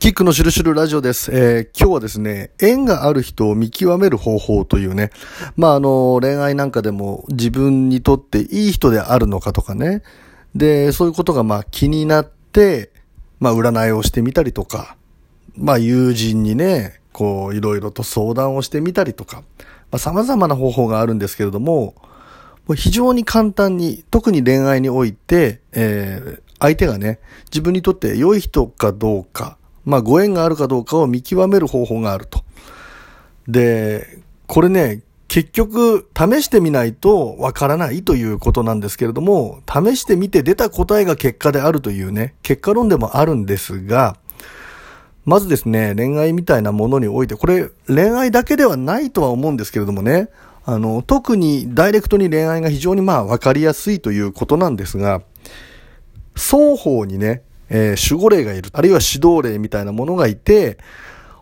キックのシュルシュルラジオです。えー、今日はですね、縁がある人を見極める方法というね、まあ、あの、恋愛なんかでも自分にとっていい人であるのかとかね、で、そういうことがまあ気になって、まあ、占いをしてみたりとか、まあ、友人にね、こう、いろいろと相談をしてみたりとか、まあ、様々な方法があるんですけれども、もう非常に簡単に、特に恋愛において、えー、相手がね、自分にとって良い人かどうか、まあ、ご縁があるかどうかを見極める方法があると。で、これね、結局、試してみないとわからないということなんですけれども、試してみて出た答えが結果であるというね、結果論でもあるんですが、まずですね、恋愛みたいなものにおいて、これ恋愛だけではないとは思うんですけれどもね、あの、特にダイレクトに恋愛が非常にまあ分かりやすいということなんですが、双方にね、えー、守護霊がいる、あるいは指導霊みたいなものがいて、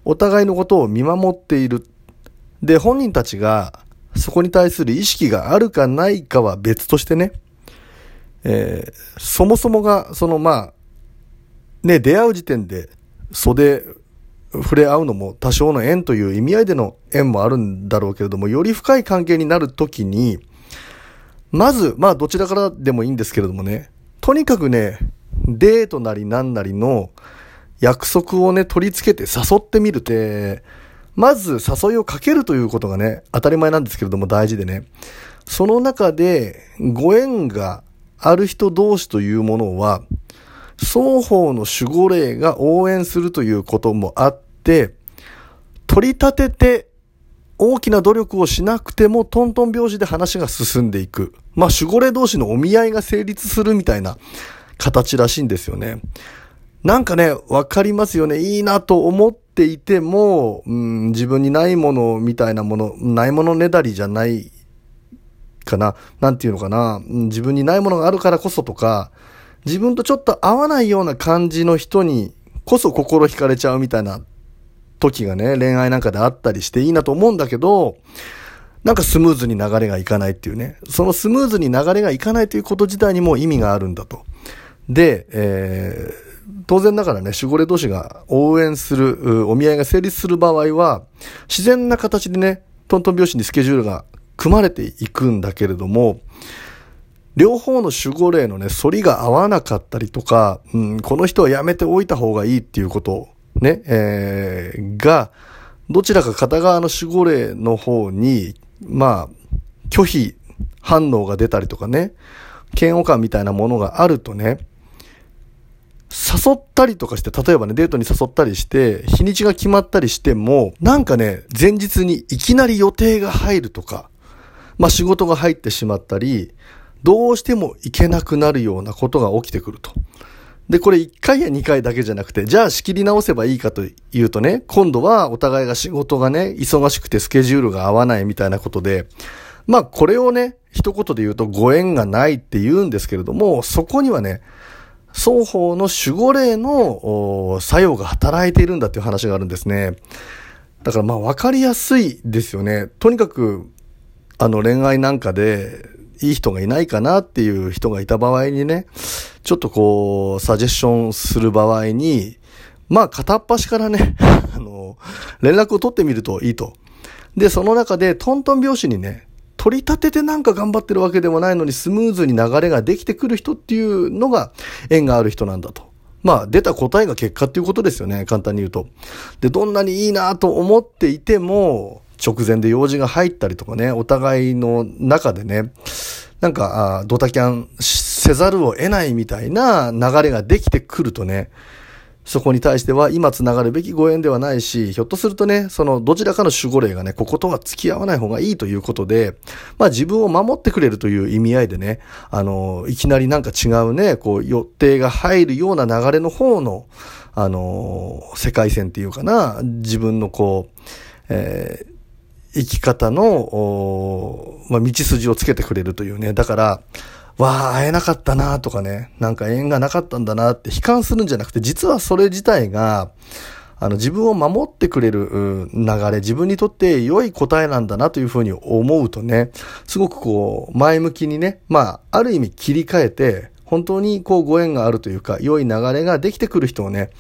お互いのことを見守っている。で、本人たちがそこに対する意識があるかないかは別としてね、えー、そもそもが、そのまあ、ね、出会う時点で袖触れ合うのも多少の縁という意味合いでの縁もあるんだろうけれども、より深い関係になるときに、まず、まあどちらからでもいいんですけれどもね、とにかくね、デートなりなんなりの約束をね、取り付けて誘ってみるって、まず誘いをかけるということがね、当たり前なんですけれども大事でね、その中でご縁がある人同士というものは、双方の守護霊が応援するということもあって、取り立てて大きな努力をしなくてもトントン拍子で話が進んでいく。まあ守護霊同士のお見合いが成立するみたいな形らしいんですよね。なんかね、わかりますよね。いいなと思っていても、うん、自分にないものみたいなもの、ないものねだりじゃないかな。なんていうのかな。自分にないものがあるからこそとか、自分とちょっと合わないような感じの人にこそ心惹かれちゃうみたいな時がね、恋愛なんかであったりしていいなと思うんだけど、なんかスムーズに流れがいかないっていうね。そのスムーズに流れがいかないということ自体にも意味があるんだと。で、えー、当然ながらね、守護霊同士が応援する、お見合いが成立する場合は、自然な形でね、トントン拍子にスケジュールが組まれていくんだけれども、両方の守護霊のね、反りが合わなかったりとか、うん、この人はやめておいた方がいいっていうこと、ね、えー、が、どちらか片側の守護霊の方に、まあ、拒否反応が出たりとかね、嫌悪感みたいなものがあるとね、誘ったりとかして、例えばね、デートに誘ったりして、日にちが決まったりしても、なんかね、前日にいきなり予定が入るとか、まあ仕事が入ってしまったり、どうしても行けなくなるようなことが起きてくると。で、これ1回や2回だけじゃなくて、じゃあ仕切り直せばいいかというとね、今度はお互いが仕事がね、忙しくてスケジュールが合わないみたいなことで、まあこれをね、一言で言うとご縁がないって言うんですけれども、そこにはね、双方の守護霊の作用が働いているんだっていう話があるんですね。だからまあ分かりやすいですよね。とにかく、あの恋愛なんかでいい人がいないかなっていう人がいた場合にね、ちょっとこう、サジェッションする場合に、まあ片っ端からね、あの、連絡を取ってみるといいと。で、その中でトントン拍子にね、取り立ててなんか頑張ってるわけでもないのにスムーズに流れができてくる人っていうのが縁がある人なんだと。まあ出た答えが結果っていうことですよね。簡単に言うと。で、どんなにいいなと思っていても、直前で用事が入ったりとかね、お互いの中でね、なんか、ドタキャンせざるを得ないみたいな流れができてくるとね、そこに対しては今繋がるべきご縁ではないし、ひょっとするとね、そのどちらかの守護霊がね、こことは付き合わない方がいいということで、まあ自分を守ってくれるという意味合いでね、あの、いきなりなんか違うね、こう予定が入るような流れの方の、あの、世界線っていうかな、自分のこう、えー生き方の、まあ、道筋をつけてくれるというね。だから、わあ、会えなかったなとかね、なんか縁がなかったんだなって悲観するんじゃなくて、実はそれ自体が、あの、自分を守ってくれる流れ、自分にとって良い答えなんだなというふうに思うとね、すごくこう、前向きにね、まあ、ある意味切り替えて、本当にこうご縁があるというか、良い流れができてくる人をね、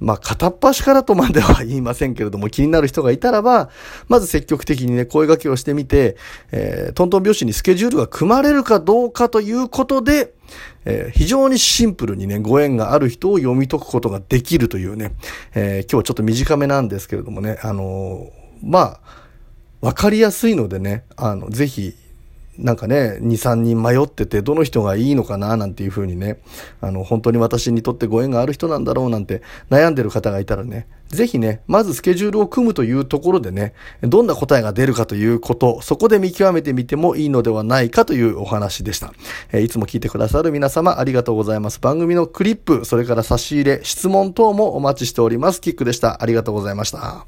まあ、片っ端からとまでは言いませんけれども、気になる人がいたらば、まず積極的にね、声掛けをしてみて、えー、トントン拍子にスケジュールが組まれるかどうかということで、えー、非常にシンプルにね、ご縁がある人を読み解くことができるというね、えー、今日ちょっと短めなんですけれどもね、あのまあ、わかりやすいのでね、あの、ぜひ、なんかね、2、3人迷ってて、どの人がいいのかな、なんていうふうにね、あの、本当に私にとってご縁がある人なんだろうなんて悩んでる方がいたらね、ぜひね、まずスケジュールを組むというところでね、どんな答えが出るかということ、そこで見極めてみてもいいのではないかというお話でした。えー、いつも聞いてくださる皆様ありがとうございます。番組のクリップ、それから差し入れ、質問等もお待ちしております。キックでした。ありがとうございました。